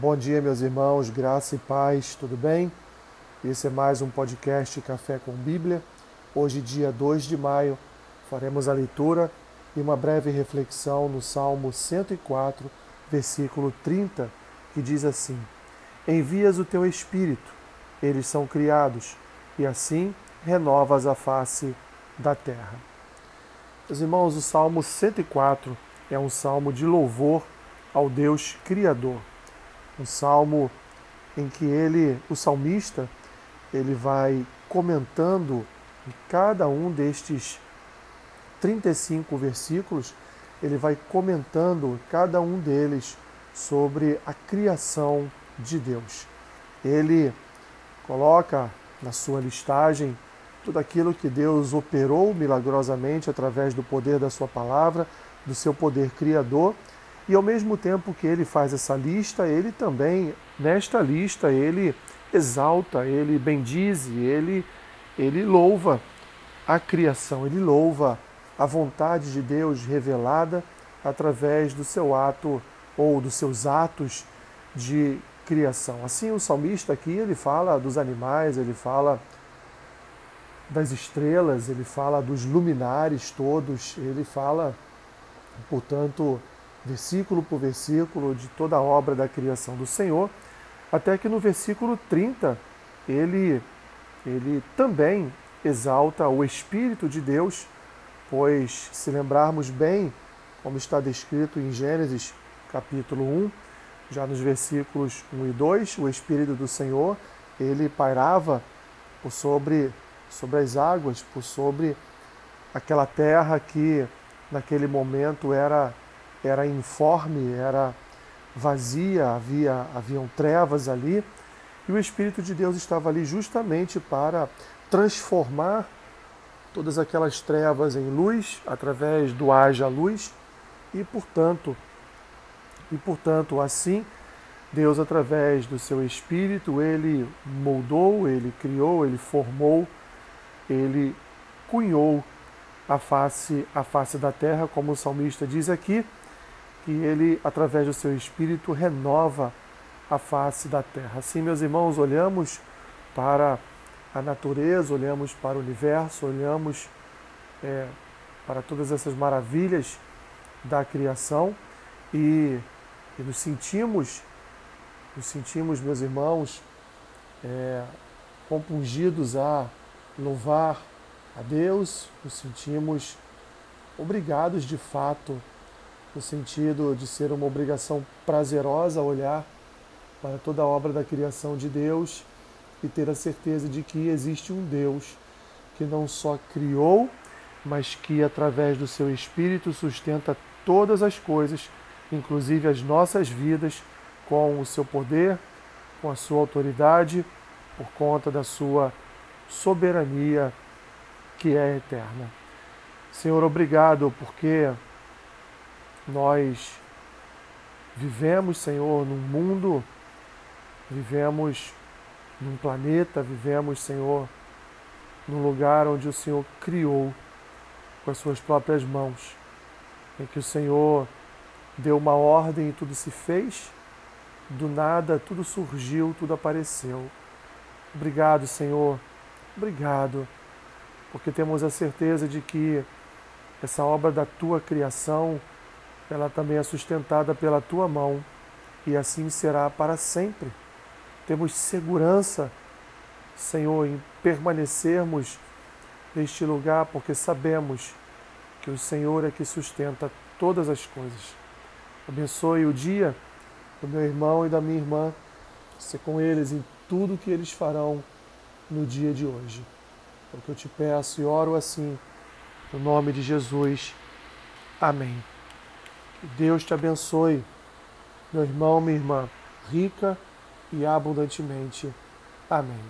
Bom dia, meus irmãos, graça e paz, tudo bem? Esse é mais um podcast Café com Bíblia. Hoje, dia 2 de maio, faremos a leitura e uma breve reflexão no Salmo 104, versículo 30, que diz assim: Envias o teu espírito, eles são criados, e assim renovas a face da terra. Meus irmãos, o Salmo 104 é um salmo de louvor ao Deus Criador um salmo em que ele, o salmista, ele vai comentando em cada um destes 35 versículos, ele vai comentando cada um deles sobre a criação de Deus. Ele coloca na sua listagem tudo aquilo que Deus operou milagrosamente através do poder da sua palavra, do seu poder criador e ao mesmo tempo que ele faz essa lista, ele também, nesta lista, ele exalta, ele bendize, ele, ele louva a criação, ele louva a vontade de Deus revelada através do seu ato ou dos seus atos de criação. Assim, o salmista aqui, ele fala dos animais, ele fala das estrelas, ele fala dos luminares todos, ele fala, portanto, versículo por versículo, de toda a obra da criação do Senhor, até que no versículo 30 ele, ele também exalta o Espírito de Deus, pois, se lembrarmos bem, como está descrito em Gênesis capítulo 1, já nos versículos 1 e 2, o Espírito do Senhor, ele pairava por sobre, sobre as águas, por sobre aquela terra que naquele momento era era informe, era vazia, havia haviam trevas ali, e o Espírito de Deus estava ali justamente para transformar todas aquelas trevas em luz através do haja luz e portanto e portanto assim Deus através do seu espírito ele moldou, ele criou, ele formou, ele cunhou a face a face da terra, como o salmista diz aqui, que ele, através do seu espírito, renova a face da terra. Assim, meus irmãos, olhamos para a natureza, olhamos para o universo, olhamos é, para todas essas maravilhas da criação e, e nos sentimos, nos sentimos, meus irmãos, é, compungidos a louvar a Deus, nos sentimos obrigados de fato no sentido de ser uma obrigação prazerosa olhar para toda a obra da criação de Deus e ter a certeza de que existe um Deus que não só criou, mas que através do seu Espírito sustenta todas as coisas, inclusive as nossas vidas, com o seu poder, com a sua autoridade, por conta da sua soberania que é eterna. Senhor, obrigado porque nós vivemos, Senhor, num mundo, vivemos num planeta, vivemos, Senhor, num lugar onde o Senhor criou com as suas próprias mãos, em que o Senhor deu uma ordem e tudo se fez, do nada tudo surgiu, tudo apareceu. Obrigado, Senhor, obrigado, porque temos a certeza de que essa obra da tua criação ela também é sustentada pela tua mão e assim será para sempre. Temos segurança, Senhor, em permanecermos neste lugar, porque sabemos que o Senhor é que sustenta todas as coisas. Abençoe o dia do meu irmão e da minha irmã, ser com eles em tudo que eles farão no dia de hoje. É o que eu te peço e oro assim, no nome de Jesus. Amém. Deus te abençoe, meu irmão, minha irmã, rica e abundantemente. Amém.